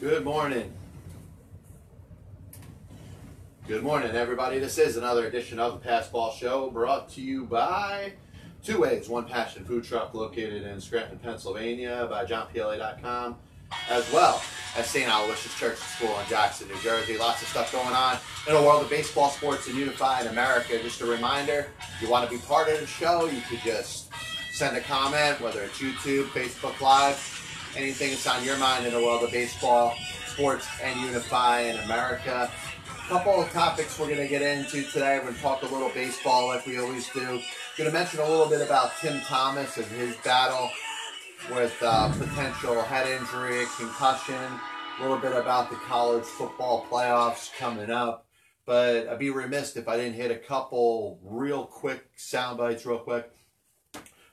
Good morning. Good morning, everybody. This is another edition of the Passball Show brought to you by Two Ways, One Passion Food Truck located in Scranton, Pennsylvania by JohnPLA.com, as well as St. Aloysius Church School in Jackson, New Jersey. Lots of stuff going on in the world of baseball, sports, and unifying America. Just a reminder, if you want to be part of the show, you could just send a comment, whether it's YouTube, Facebook Live, anything that's on your mind in the world of baseball, sports, and Unify in America. A couple of topics we're going to get into today. We're going to talk a little baseball like we always do. Going to mention a little bit about Tim Thomas and his battle with uh, potential head injury, concussion. A little bit about the college football playoffs coming up. But I'd be remiss if I didn't hit a couple real quick sound bites, real quick.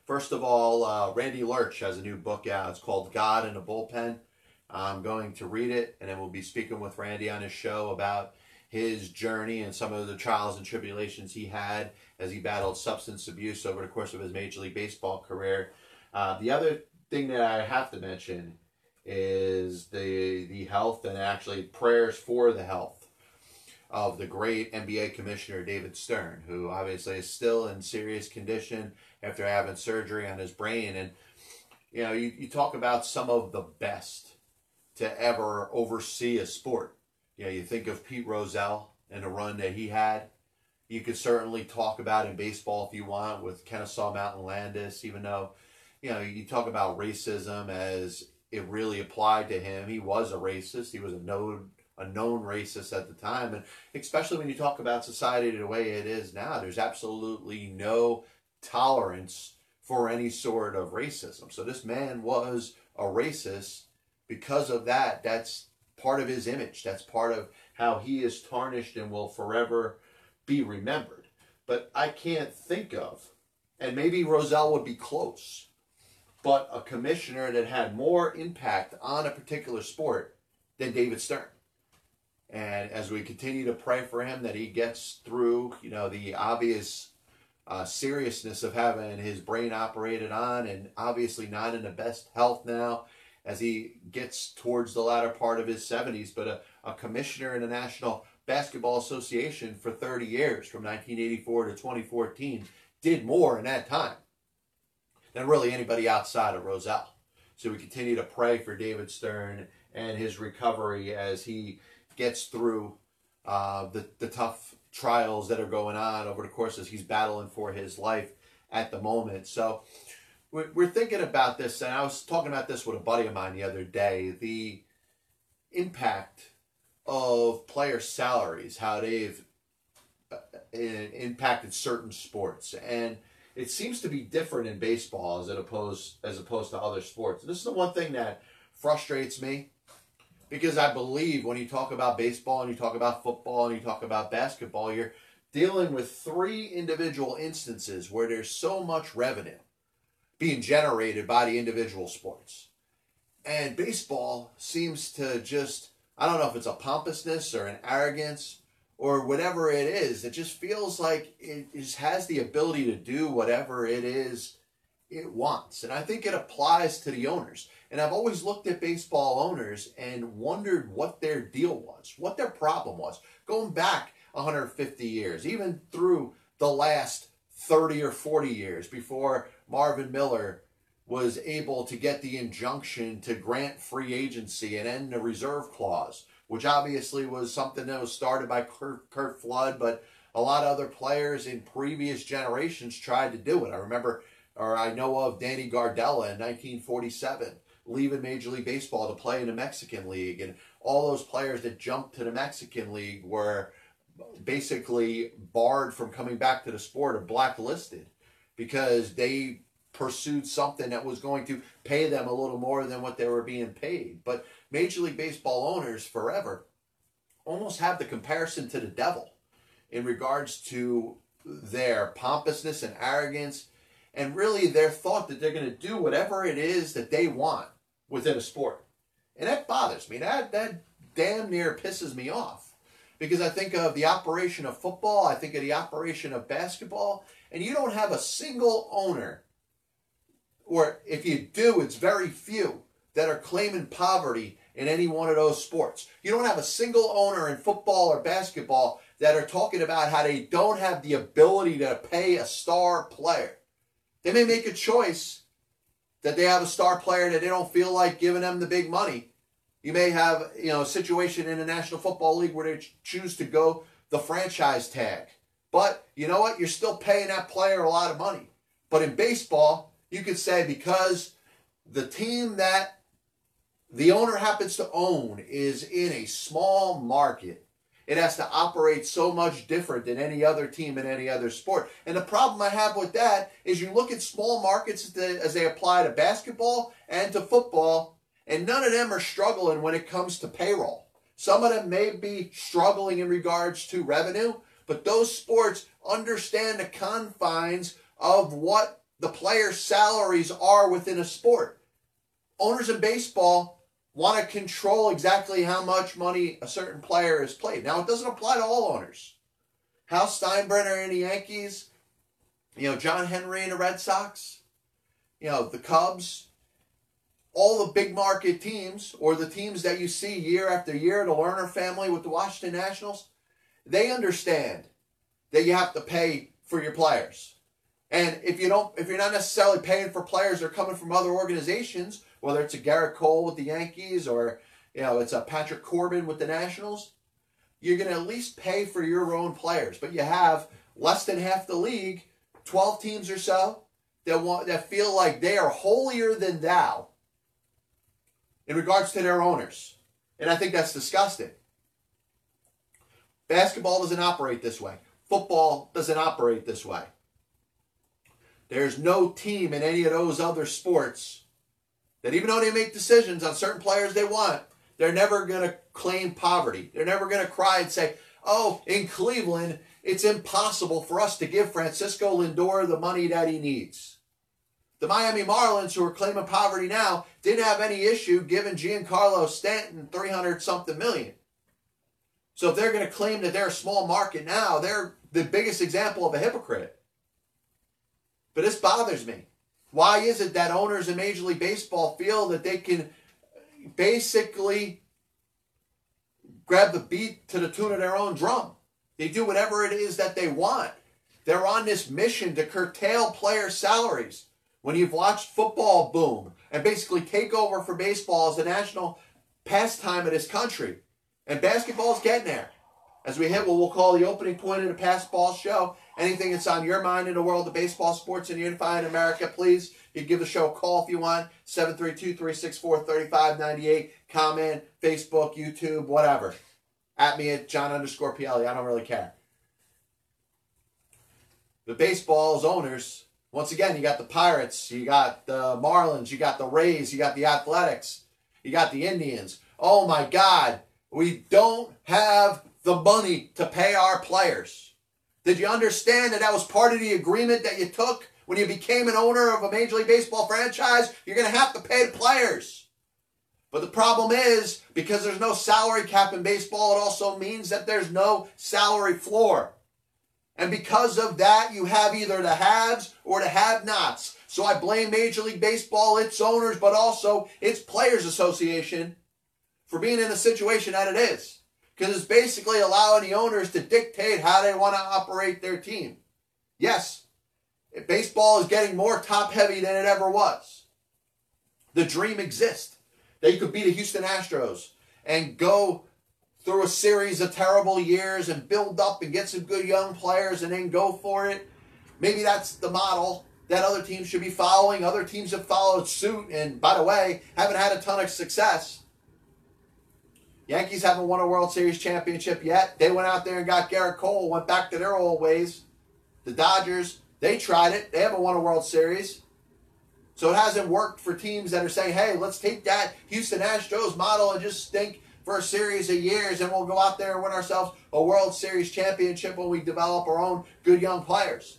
First of all, uh, Randy Lerch has a new book out. It's called God in a Bullpen. I'm going to read it, and then we'll be speaking with Randy on his show about his journey and some of the trials and tribulations he had as he battled substance abuse over the course of his Major League Baseball career. Uh, the other thing that I have to mention is the the health and actually prayers for the health of the great NBA commissioner David Stern, who obviously is still in serious condition after having surgery on his brain. And, you know, you, you talk about some of the best to ever oversee a sport. You know, you think of Pete Rozelle and the run that he had. You could certainly talk about in baseball if you want with Kennesaw Mountain Landis, even though, you know, you talk about racism as it really applied to him. He was a racist. He was a known a known racist at the time, and especially when you talk about society the way it is now, there's absolutely no tolerance for any sort of racism. So this man was a racist because of that. That's part of his image. That's part of how he is tarnished and will forever be remembered. But I can't think of, and maybe Rozelle would be close, but a commissioner that had more impact on a particular sport than David Stern. And as we continue to pray for him that he gets through, you know, the obvious uh, seriousness of having his brain operated on and obviously not in the best health now as he gets towards the latter part of his 70s, but a, a commissioner in the National Basketball Association for 30 years, from 1984 to 2014, did more in that time than really anybody outside of Rozelle. So we continue to pray for David Stern and his recovery as he gets through uh, the, the tough trials that are going on over the course as he's battling for his life at the moment. So we're thinking about this, and I was talking about this with a buddy of mine the other day. The impact of player salaries, how they've uh, impacted certain sports, and it seems to be different in baseball as opposed as opposed to other sports. this is the one thing that frustrates me because I believe when you talk about baseball and you talk about football and you talk about basketball, you're dealing with three individual instances where there's so much revenue being generated by the individual sports. And baseball seems to just, I don't know if it's a pompousness or an arrogance or whatever it is. It just feels like it just has the ability to do whatever it is it wants. And I think it applies to the owners. And I've always looked at baseball owners and wondered what their deal was, what their problem was, going back 150 years, even through the last 30 or 40 years before Marvin Miller was able to get the injunction to grant free agency and end the reserve clause, which obviously was something that was started by Kurt, Curt Flood, but a lot of other players in previous generations tried to do it. I remember, or I know of Danny Gardella in 1947 leaving Major League Baseball to play in the Mexican League, and all those players that jumped to the Mexican League were basically barred from coming back to the sport or blacklisted because they pursued something that was going to pay them a little more than what they were being paid. But Major League Baseball owners forever almost have the comparison to the devil in regards to their pompousness and arrogance and really their thought that they're going to do whatever it is that they want within a sport. And that bothers me. That that damn near pisses me off. Because I think of the operation of football, I think of the operation of basketball, and you don't have a single owner, or if you do, it's very few, that are claiming poverty in any one of those sports. You don't have a single owner in football or basketball that are talking about how they don't have the ability to pay a star player. They may make a choice that they have a star player that they don't feel like giving them the big money. You may have, you know, a situation in the National Football League where they choose to go the franchise tag. But you know what? You're still paying that player a lot of money. But in baseball, you could say because the team that the owner happens to own is in a small market, it has to operate so much different than any other team in any other sport. And the problem I have with that is you look at small markets as they apply to basketball and to football, and none of them are struggling when it comes to payroll. Some of them may be struggling in regards to revenue, but those sports understand the confines of what the players' salaries are within a sport. Owners in baseball want to control exactly how much money a certain player is paid. Now, it doesn't apply to all owners. Hal Steinbrenner in the Yankees, you know, John Henry in the Red Sox, you know, the Cubs, all the big market teams or the teams that you see year after year, the Lerner family with the Washington Nationals, they understand that you have to pay for your players. And if you don't, if you're not necessarily paying for players that are coming from other organizations, whether it's a Gerrit Cole with the Yankees or you know it's a Patrick Corbin with the Nationals, you're going to at least pay for your own players. But you have less than half the league, 12 teams or so, that want that feel like they are holier than thou in regards to their owners. And I think that's disgusting. Basketball doesn't operate this way. Football doesn't operate this way. There's no team in any of those other sports that even though they make decisions on certain players they want, they're never going to claim poverty. They're never going to cry and say, oh, in Cleveland, it's impossible for us to give Francisco Lindor the money that he needs. The Miami Marlins, who are claiming poverty now, didn't have any issue giving Giancarlo Stanton 300 something million. So if they're going to claim that they're a small market now, they're the biggest example of a hypocrite. But this bothers me. Why is it that owners in Major League Baseball feel that they can basically grab the beat to the tune of their own drum? They do whatever it is that they want. They're on this mission to curtail player salaries when you've watched football boom and basically take over for baseball as the national pastime of this country. And basketball's getting there. As we hit what we'll call the opening point of the Pass Ball show, anything that's on your mind in the world of baseball, sports, and unifying America, please, you give the show a call if you want, 732-364-3598. Comment, Facebook, YouTube, whatever. At me at John underscore PLE. I don't really care. The baseball's owners once again, you got the Pirates, you got the Marlins, you got the Rays, you got the Athletics, you got the Indians. Oh my God, we don't have the money to pay our players. Did you understand that that was part of the agreement that you took when you became an owner of a Major League Baseball franchise? You're going to have to pay the players. But the problem is, because there's no salary cap in baseball, it also means that there's no salary floor. And because of that, you have either the haves or the have-nots. So I blame Major League Baseball, its owners, but also its Players Association for being in the situation that it is. Because it's basically allowing the owners to dictate how they want to operate their team. Yes, baseball is getting more top-heavy than it ever was. The dream exists that you could beat the Houston Astros and go through a series of terrible years and build up and get some good young players and then go for it. Maybe that's the model that other teams should be following. Other teams have followed suit and, by the way, haven't had a ton of success. Yankees haven't won a World Series championship yet. They went out there and got Gerrit Cole, went back to their old ways. The Dodgers, they tried it. They haven't won a World Series. So it hasn't worked for teams that are saying, hey, let's take that Houston Astros model and just think for a series of years, and we'll go out there and win ourselves a World Series championship when we develop our own good young players.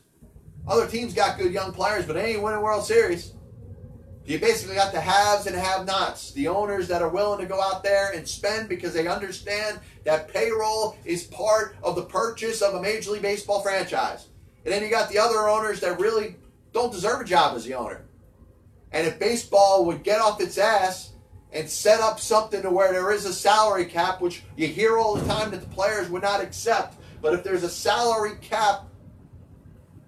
Other teams got good young players, but they ain't winning World Series. You basically got the haves and have-nots, the owners that are willing to go out there and spend because they understand that payroll is part of the purchase of a Major League Baseball franchise. And then you got the other owners that really don't deserve a job as the owner. And if baseball would get off its ass and set up something to where there is a salary cap, which you hear all the time that the players would not accept. But if there's a salary cap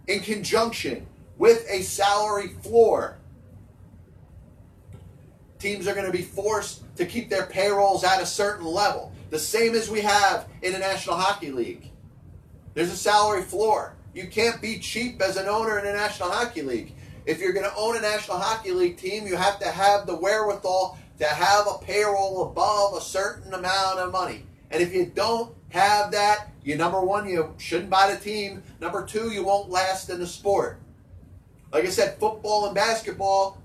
in conjunction with a salary floor, teams are going to be forced to keep their payrolls at a certain level. The same as we have in the National Hockey League. There's a salary floor. You can't be cheap as an owner in the National Hockey League. If you're going to own a National Hockey League team, you have to have the wherewithal to have a payroll above a certain amount of money. And if you don't have that, you number one, you shouldn't buy the team. Number two, you won't last in the sport. Like I said, football and basketball,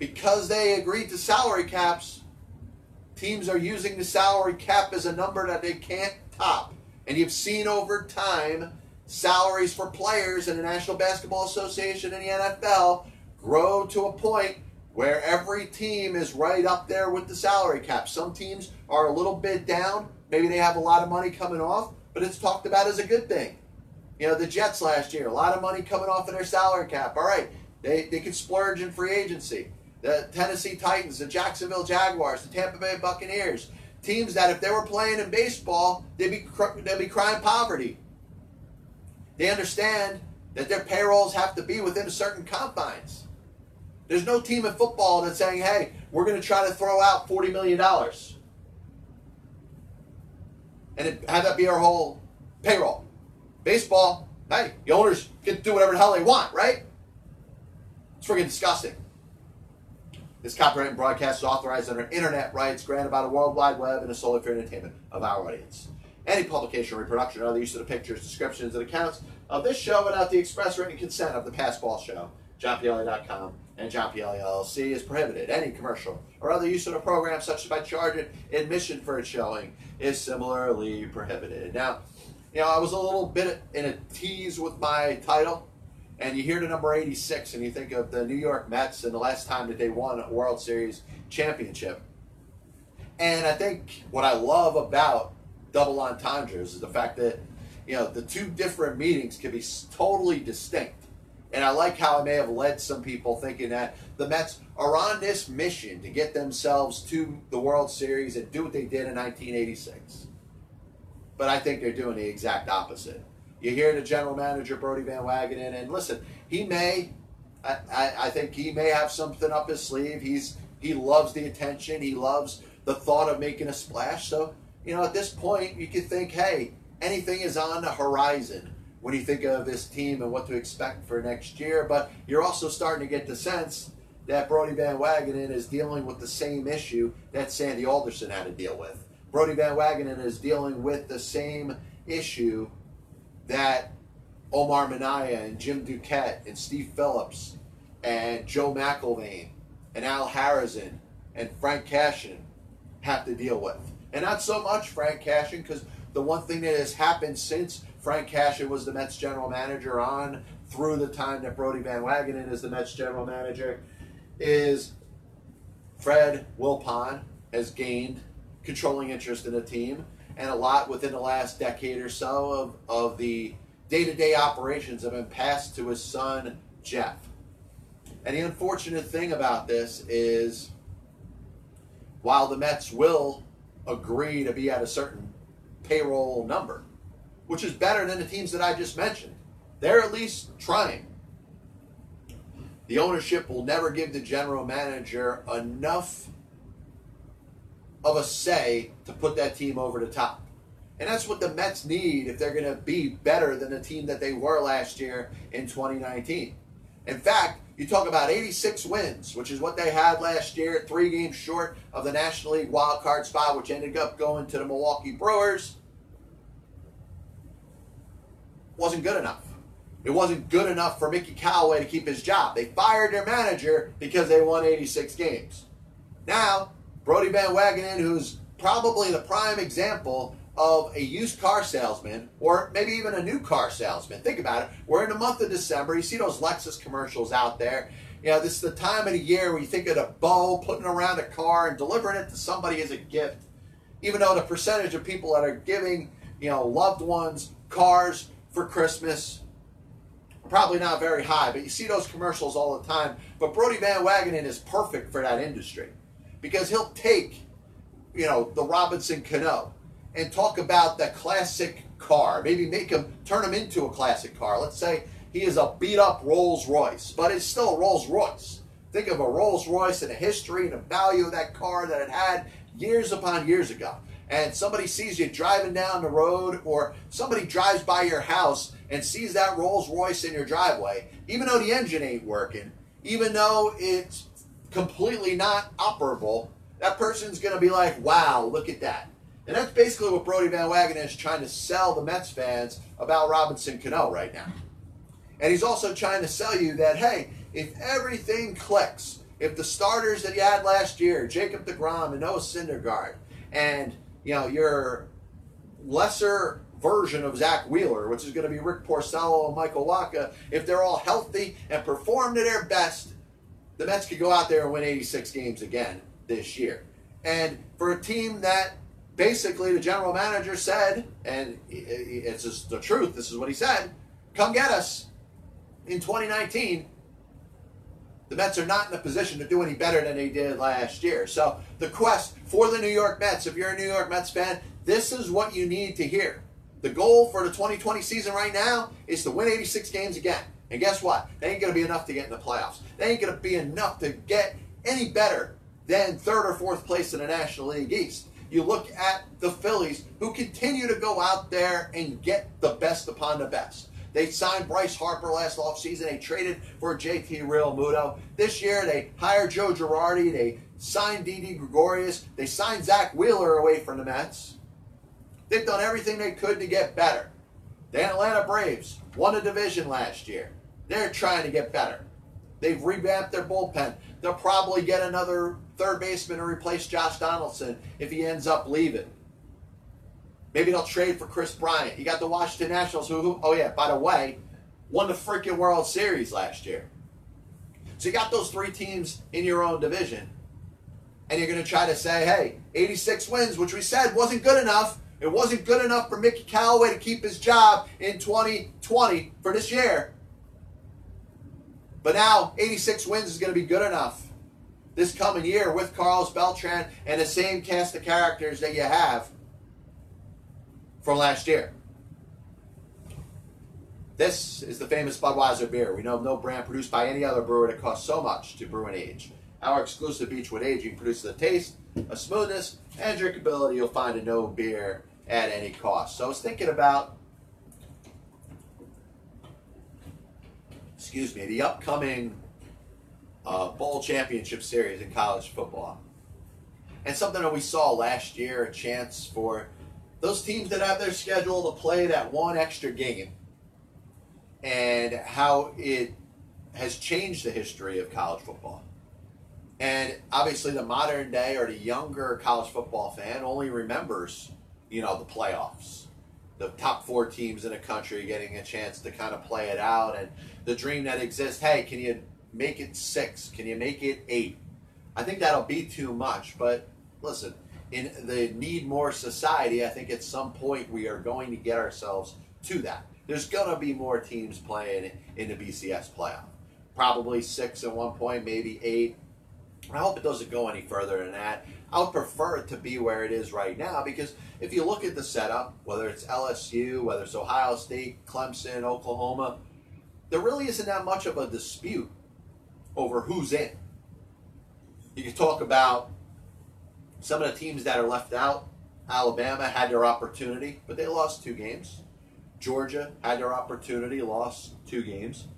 because they agreed to salary caps, teams are using the salary cap as a number that they can't top. And you've seen over time salaries for players in the National Basketball Association and the NFL grow to a point where every team is right up there with the salary cap. Some teams are a little bit down. Maybe they have a lot of money coming off, but it's talked about as a good thing. You know, the Jets last year, a lot of money coming off of their salary cap. All right, they, they could splurge in free agency. The Tennessee Titans, the Jacksonville Jaguars, the Tampa Bay Buccaneers, teams that if they were playing in baseball, they'd be, they'd be crying poverty. They understand that their payrolls have to be within certain confines. There's no team in football that's saying, hey, we're going to try to throw out $40 million. And it, have that be our whole payroll. Baseball, hey, the owners get to do whatever the hell they want, right? It's freaking disgusting. This copyright and broadcast is authorized under internet rights granted by the World Wide Web and is solely for entertainment of our audience. Any publication, reproduction, or other use of the pictures, descriptions, and accounts of this show without the express written consent of the Passball Show, JohnPLA.com, and John. LLC is prohibited. Any commercial or other use of the program, such as by charging admission for its showing, is similarly prohibited. Now, you know, I was a little bit in a tease with my title, and you hear the number 86, and you think of the New York Mets and the last time that they won a World Series championship. And I think what I love about double entendres is the fact that you know the two different meetings can be totally distinct. And I like how I may have led some people thinking that the Mets are on this mission to get themselves to the World Series and do what they did in 1986. But I think they're doing the exact opposite. You hear the general manager Brodie Van Wagenen, and listen, he may, I, I, I think he may have something up his sleeve. He's he loves the attention. He loves the thought of making a splash. So you know, at this point, you could think, hey, anything is on the horizon when you think of this team and what to expect for next year. But you're also starting to get the sense that Brodie Van Wagenen is dealing with the same issue that Sandy Alderson had to deal with. Brodie Van Wagenen is dealing with the same issue that Omar Minaya and Jim Duquette and Steve Phillips and Joe McIlvaine and Al Harazin and Frank Cashen have to deal with. And not so much Frank Cashen, because the one thing that has happened since Frank Cashen was the Mets general manager on through the time that Brodie Van Wagenen is the Mets general manager is Fred Wilpon has gained controlling interest in the team and a lot within the last decade or so of, of the day-to-day operations have been passed to his son Jeff. And the unfortunate thing about this is while the Mets will agree to be at a certain payroll number, which is better than the teams that I just mentioned. They're at least trying. The ownership will never give the general manager enough of a say to put that team over the top. And that's what the Mets need if they're going to be better than the team that they were last year in 2019. In fact, you talk about 86 wins, which is what they had last year, three games short of the National League wild card spot, which ended up going to the Milwaukee Brewers. Wasn't good enough. It wasn't good enough for Mickey Callaway to keep his job. They fired their manager because they won 86 games. Now, Brodie Van Wagenen, who's probably the prime example of a used car salesman or maybe even a new car salesman. Think about it. We're in the month of December. You see those Lexus commercials out there. You know, this is the time of the year where you think of a bow putting around a car and delivering it to somebody as a gift. Even though the percentage of people that are giving, you know, loved ones cars for Christmas probably not very high, but you see those commercials all the time. But Brodie Van Wagenen is perfect for that industry because he'll take, you know, the Robinson Cano and talk about the classic car. Maybe make him turn him into a classic car. Let's say he is a beat up Rolls Royce, but it's still a Rolls Royce. Think of a Rolls Royce and a history and a value of that car that it had years upon years ago. And somebody sees you driving down the road, or somebody drives by your house and sees that Rolls Royce in your driveway, even though the engine ain't working, even though it's completely not operable, that person's going to be like, wow, look at that. And that's basically what Brodie Van Wagenen is trying to sell the Mets fans about Robinson Cano right now. And he's also trying to sell you that, hey, if everything clicks, if the starters that you had last year, Jacob DeGrom and Noah Syndergaard, and you know your lesser version of Zack Wheeler, which is going to be Rick Porcello and Michael Wacha, if they're all healthy and perform to their best, the Mets could go out there and win 86 games again this year. And for a team that basically the general manager said, and it's just the truth, this is what he said, come get us in 2019, the Mets are not in a position to do any better than they did last year. So the quest for the New York Mets, if you're a New York Mets fan, this is what you need to hear. The goal for the 2020 season right now is to win 86 games again. And guess what? They ain't going to be enough to get in the playoffs. They ain't going to be enough to get any better than third or fourth place in the National League East. You look at the Phillies, who continue to go out there and get the best upon the best. They signed Bryce Harper last offseason. They traded for JT Realmuto. This year, they hired Joe Girardi. They signed Didi Gregorius. They signed Zack Wheeler away from the Mets. They've done everything they could to get better. The Atlanta Braves won a division last year. They're trying to get better. They've revamped their bullpen. They'll probably get another third baseman to replace Josh Donaldson if he ends up leaving. Maybe they'll trade for Kris Bryant. You got the Washington Nationals, who, oh yeah, by the way, won the freaking World Series last year. So you got those three teams in your own division, and you're going to try to say, hey, 86 wins, which we said wasn't good enough. It wasn't good enough for Mickey Callaway to keep his job in 2020 for this year. But now 86 wins is going to be good enough this coming year with Carlos Beltran and the same cast of characters that you have from last year. This is the famous Budweiser beer. We know of no brand produced by any other brewer that costs so much to brew and age. Our exclusive Beechwood aging produces a taste, a smoothness, and drinkability you'll find in no beer at any cost. So I was thinking about, excuse me, the upcoming uh, bowl championship series in college football. And something that we saw last year, a chance for those teams that have their schedule to play that one extra game and how it has changed the history of college football. And obviously, the modern day or the younger college football fan only remembers, you know, the playoffs, the top four teams in a country getting a chance to kind of play it out, and the dream that exists. Hey, can you make it six? Can you make it eight? I think that'll be too much, but listen, in the need more society, I think at some point we are going to get ourselves to that. There's going to be more teams playing in the BCS playoff. Probably six at one point, maybe eight. I hope it doesn't go any further than that. I would prefer it to be where it is right now because if you look at the setup, whether it's LSU, whether it's Ohio State, Clemson, Oklahoma, there really isn't that much of a dispute over who's in. You can talk about some of the teams that are left out, Alabama had their opportunity, but they lost two games. Georgia had their opportunity, lost two games.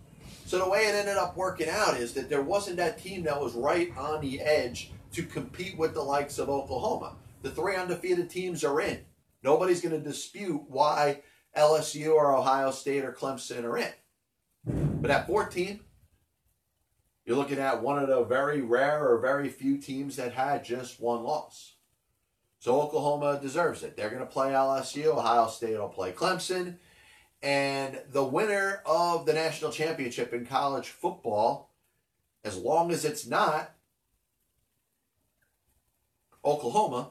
So the way it ended up working out is that there wasn't that team that was right on the edge to compete with the likes of Oklahoma. The three undefeated teams are in. Nobody's going to dispute why LSU or Ohio State or Clemson are in. But at 14, you're looking at one of the very rare or very few teams that had just one loss. So Oklahoma deserves it. They're going to play LSU. Ohio State will play Clemson. And the winner of the national championship in college football, as long as it's not Oklahoma,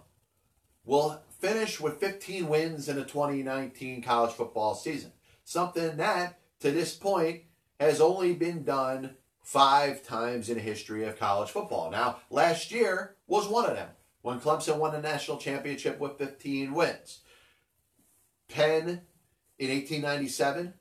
will finish with 15 wins in the 2019 college football season. Something that, to this point, has only been done five times in the history of college football. Now, last year was one of them when Clemson won the national championship with 15 wins. Penn in 1897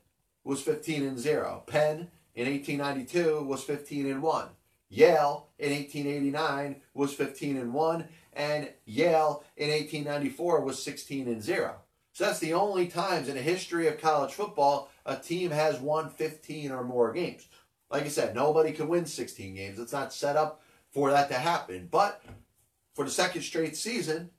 was 15 and 0. Penn in 1892 was 15 and 1. Yale in 1889 was 15 and 1 and Yale in 1894 was 16 and 0. So that's the only times in the history of college football a team has won 15 or more games. Like I said, nobody can win 16 games. It's not set up for that to happen. But for the second straight season,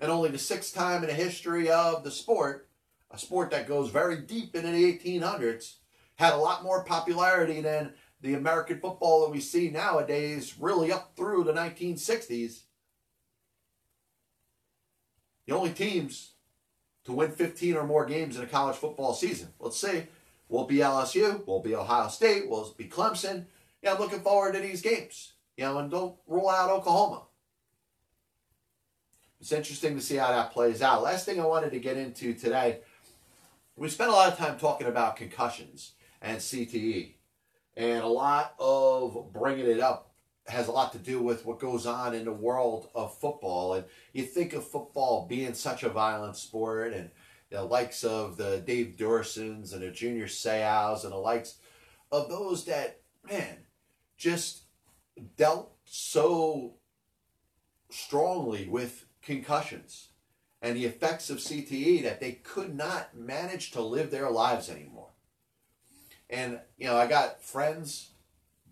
and only the sixth time in the history of the sport, a sport that goes very deep into the 1800s, had a lot more popularity than the American football that we see nowadays, really up through the 1960s. The only teams to win 15 or more games in a college football season. Let's see. Will be LSU? We'll be Ohio State? We'll be Clemson? Yeah, I'm looking forward to these games. You know, and don't rule out Oklahoma. It's interesting to see how that plays out. Last thing I wanted to get into today, we spent a lot of time talking about concussions and CTE. And a lot of bringing it up has a lot to do with what goes on in the world of football. And you think of football being such a violent sport and the likes of the Dave Duersons and the Junior Seaus and the likes of those that, man, just dealt so strongly with concussions and the effects of CTE that they could not manage to live their lives anymore. And, you know, I got friends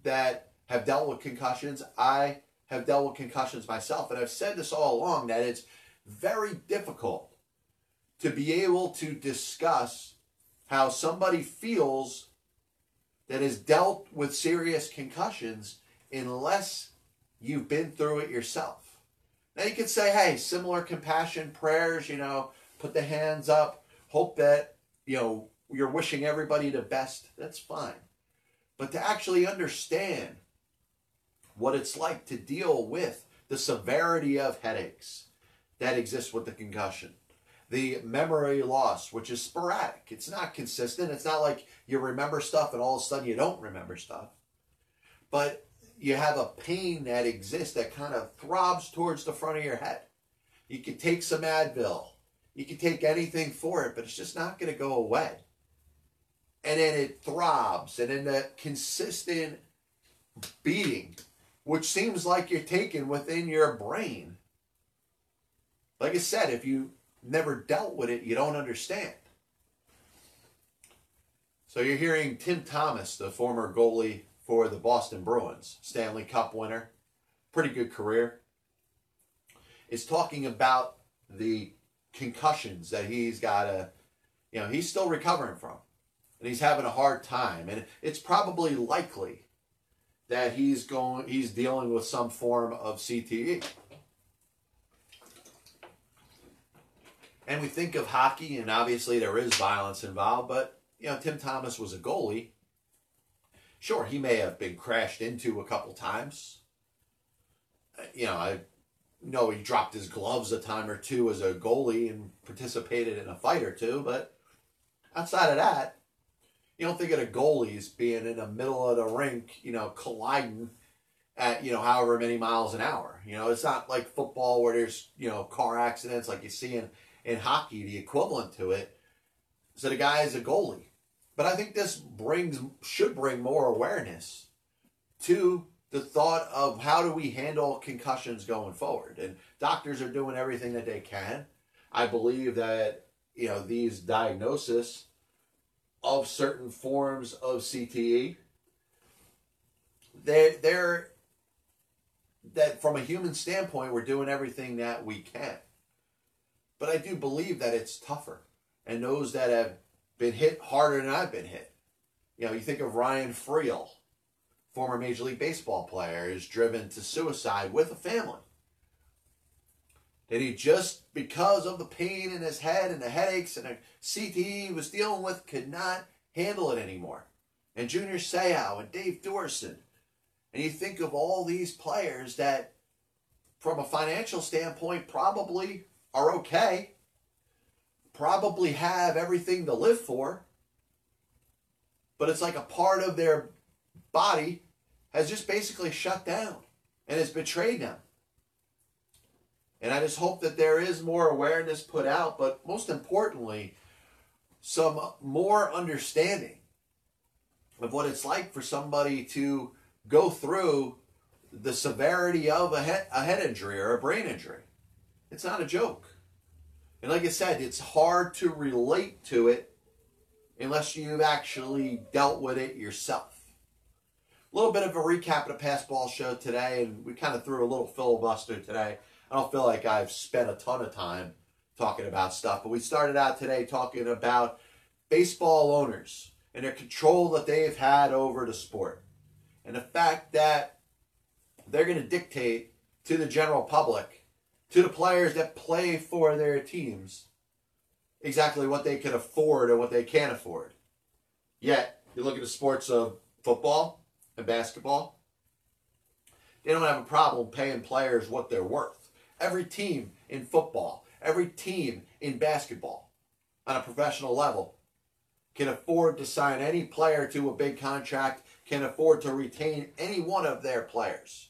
that have dealt with concussions. I have dealt with concussions myself. And I've said this all along that it's very difficult to be able to discuss how somebody feels that has dealt with serious concussions unless you've been through it yourself. Now you could say, hey, similar compassion prayers, you know, put the hands up, hope that, you know, you're wishing everybody the best. That's fine. But to actually understand what it's like to deal with the severity of headaches that exist with the concussion, the memory loss, which is sporadic. It's not consistent. It's not like you remember stuff and all of a sudden you don't remember stuff. But you have a pain that exists that kind of throbs towards the front of your head. You can take some Advil. You can take anything for it, but it's just not going to go away. And then it throbs, and then the consistent beating, which seems like you're taking within your brain. Like I said, if you never dealt with it, you don't understand. So you're hearing Tim Thomas, the former goalie for the Boston Bruins, Stanley Cup winner, pretty good career, is talking about the concussions that he's got a, you know, he's still recovering from. And he's having a hard time. And it's probably likely that he's going he's dealing with some form of CTE. And we think of hockey, and obviously there is violence involved, but you know, Tim Thomas was a goalie. Sure, he may have been crashed into a couple times. Uh, you know, I know he dropped his gloves a time or two as a goalie and participated in a fight or two, but outside of that, you don't think of the goalies being in the middle of the rink, you know, colliding at, you know, however many miles an hour. You know, it's not like football where there's, you know, car accidents like you see in in hockey, the equivalent to it. So the guy is a goalie. But I think this brings should bring more awareness to the thought of how do we handle concussions going forward. And doctors are doing everything that they can. I believe that you know these diagnoses of certain forms of CTE they they're that from a human standpoint we're doing everything that we can but I do believe that it's tougher. And those that have been hit harder than I've been hit. You know, you think of Ryan Freel, former Major League Baseball player, is driven to suicide with a family. That he just, because of the pain in his head and the headaches and the CTE he was dealing with, could not handle it anymore. And Junior Seau and Dave Duerson. And you think of all these players that, from a financial standpoint, probably are okay, probably have everything to live for, but it's like a part of their body has just basically shut down and has betrayed them. And I just hope that there is more awareness put out, but most importantly, some more understanding of what it's like for somebody to go through the severity of a head, a head injury or a brain injury. It's not a joke. And like I said, it's hard to relate to it unless you've actually dealt with it yourself. A little bit of a recap of the past ball show today, and we kind of threw a little filibuster today. I don't feel like I've spent a ton of time talking about stuff, but we started out today talking about baseball owners and their control that they've had over the sport. And the fact that they're going to dictate to the general public, to the players that play for their teams, exactly what they can afford and what they can't afford. Yet, you look at the sports of football and basketball, they don't have a problem paying players what they're worth. Every team in football, every team in basketball on a professional level can afford to sign any player to a big contract, can afford to retain any one of their players.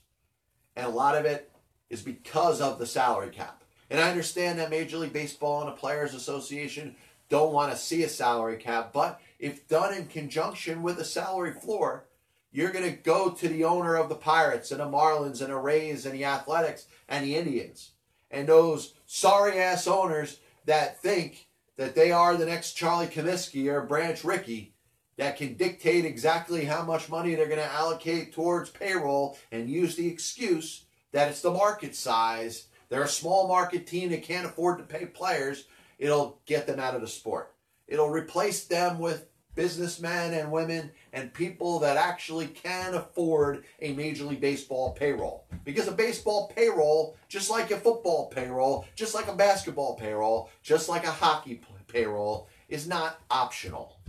And a lot of it is because of the salary cap. And I understand that Major League Baseball and the Players Association don't want to see a salary cap, but if done in conjunction with a salary floor, you're going to go to the owner of the Pirates and the Marlins and the Rays and the Athletics and the Indians. And those sorry ass owners that think that they are the next Charlie Comiskey or Branch Rickey that can dictate exactly how much money they're going to allocate towards payroll and use the excuse that it's the market size. They're a small market team that can't afford to pay players. It'll get them out of the sport. It'll replace them with businessmen and women and people that actually can afford a Major League Baseball payroll. Because a baseball payroll, just like a football payroll, just like a basketball payroll, just like a hockey payroll, is not optional.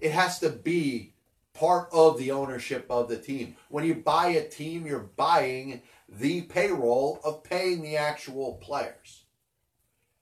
It has to be part of the ownership of the team. When you buy a team, you're buying the payroll of paying the actual players.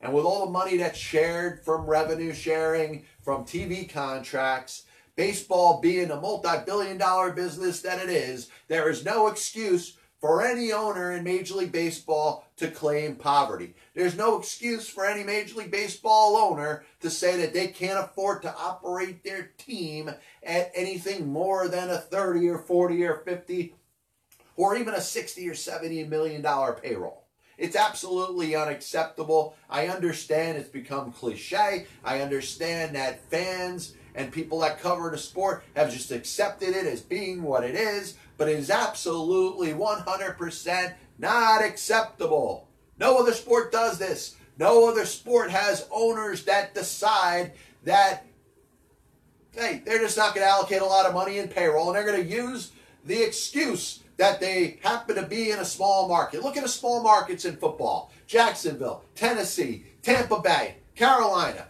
And with all the money that's shared from revenue sharing, from TV contracts, baseball being a multi billion dollar business that it is, there is no excuse for any owner in Major League Baseball to claim poverty. There's no excuse for any Major League Baseball owner to say that they can't afford to operate their team at anything more than a 30 or 40 or 50 or even a 60 or 70 million dollar payroll. It's absolutely unacceptable. I understand it's become cliche. I understand that fans and people that cover the sport have just accepted it as being what it is, but it is absolutely 100% not acceptable. No other sport does this. No other sport has owners that decide that, hey, they're just not going to allocate a lot of money in payroll and they're going to use the excuse that they happen to be in a small market. Look at the small markets in football Jacksonville, Tennessee, Tampa Bay, Carolina.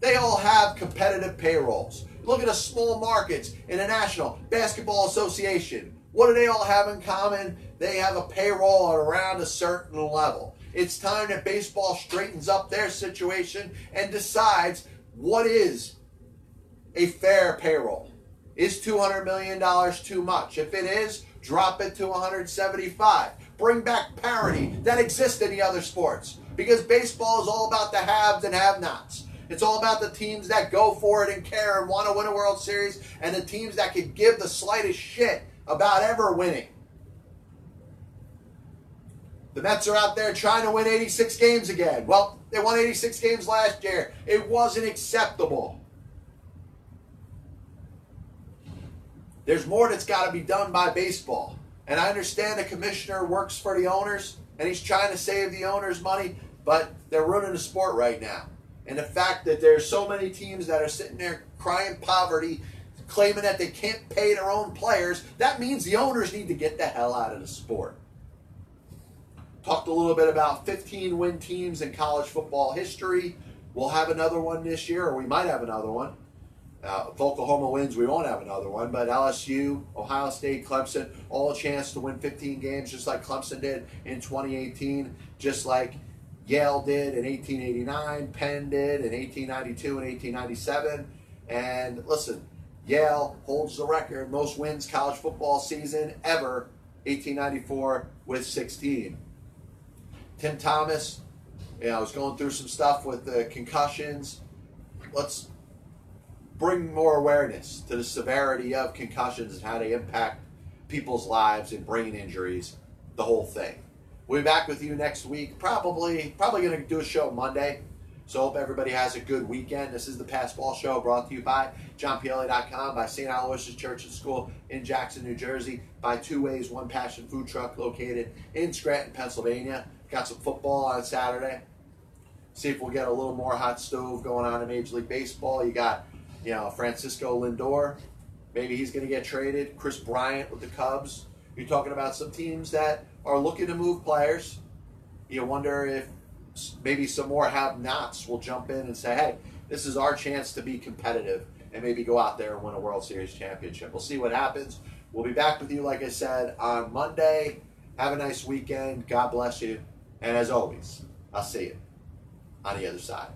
They all have competitive payrolls. Look at the small markets in the National Basketball Association. What do they all have in common? They have a payroll at around a certain level. It's time that baseball straightens up their situation and decides what is a fair payroll. Is $200 million too much? If it is, drop it to 175. Bring back parity that exists in the other sports. Because baseball is all about the haves and have nots. It's all about the teams that go for it and care and want to win a World Series and the teams that could give the slightest shit about ever winning. The Mets are out there trying to win 86 games again. Well, they won 86 games last year. It wasn't acceptable. There's more that's got to be done by baseball. And I understand the commissioner works for the owners and he's trying to save the owners money, but they're ruining the sport right now. And the fact that there's so many teams that are sitting there crying poverty, claiming that they can't pay their own players, that means the owners need to get the hell out of the sport. Talked a little bit about 15 win teams in college football history. We'll have another one this year, or we might have another one. Uh, if Oklahoma wins, we won't have another one. But LSU, Ohio State, Clemson, all a chance to win 15 games, just like Clemson did in 2018, just like Yale did in 1889, Penn did in 1892 and 1897. And listen, Yale holds the record, most wins college football season ever, 1894 with 16. Tim Thomas, know, I was going through some stuff with the concussions. Let's bring more awareness to the severity of concussions and how they impact people's lives and brain injuries, the whole thing. We'll be back with you next week. Probably, probably going to do a show Monday. So hope everybody has a good weekend. This is the Passball Show brought to you by JohnPLA.com, by St. Aloysius Church and School in Jackson, New Jersey, by Two Ways One Passion Food Truck located in Scranton, Pennsylvania. Got some football on Saturday. See if we'll get a little more hot stove going on in Major League Baseball. You got, you know, Francisco Lindor. Maybe he's going to get traded. Kris Bryant with the Cubs. You're talking about some teams that are looking to move players. You wonder if maybe some more have-nots will jump in and say, "Hey, this is our chance to be competitive and maybe go out there and win a World Series championship." We'll see what happens. We'll be back with you, like I said, on Monday. Have a nice weekend. God bless you. And as always, I'll see you on the other side.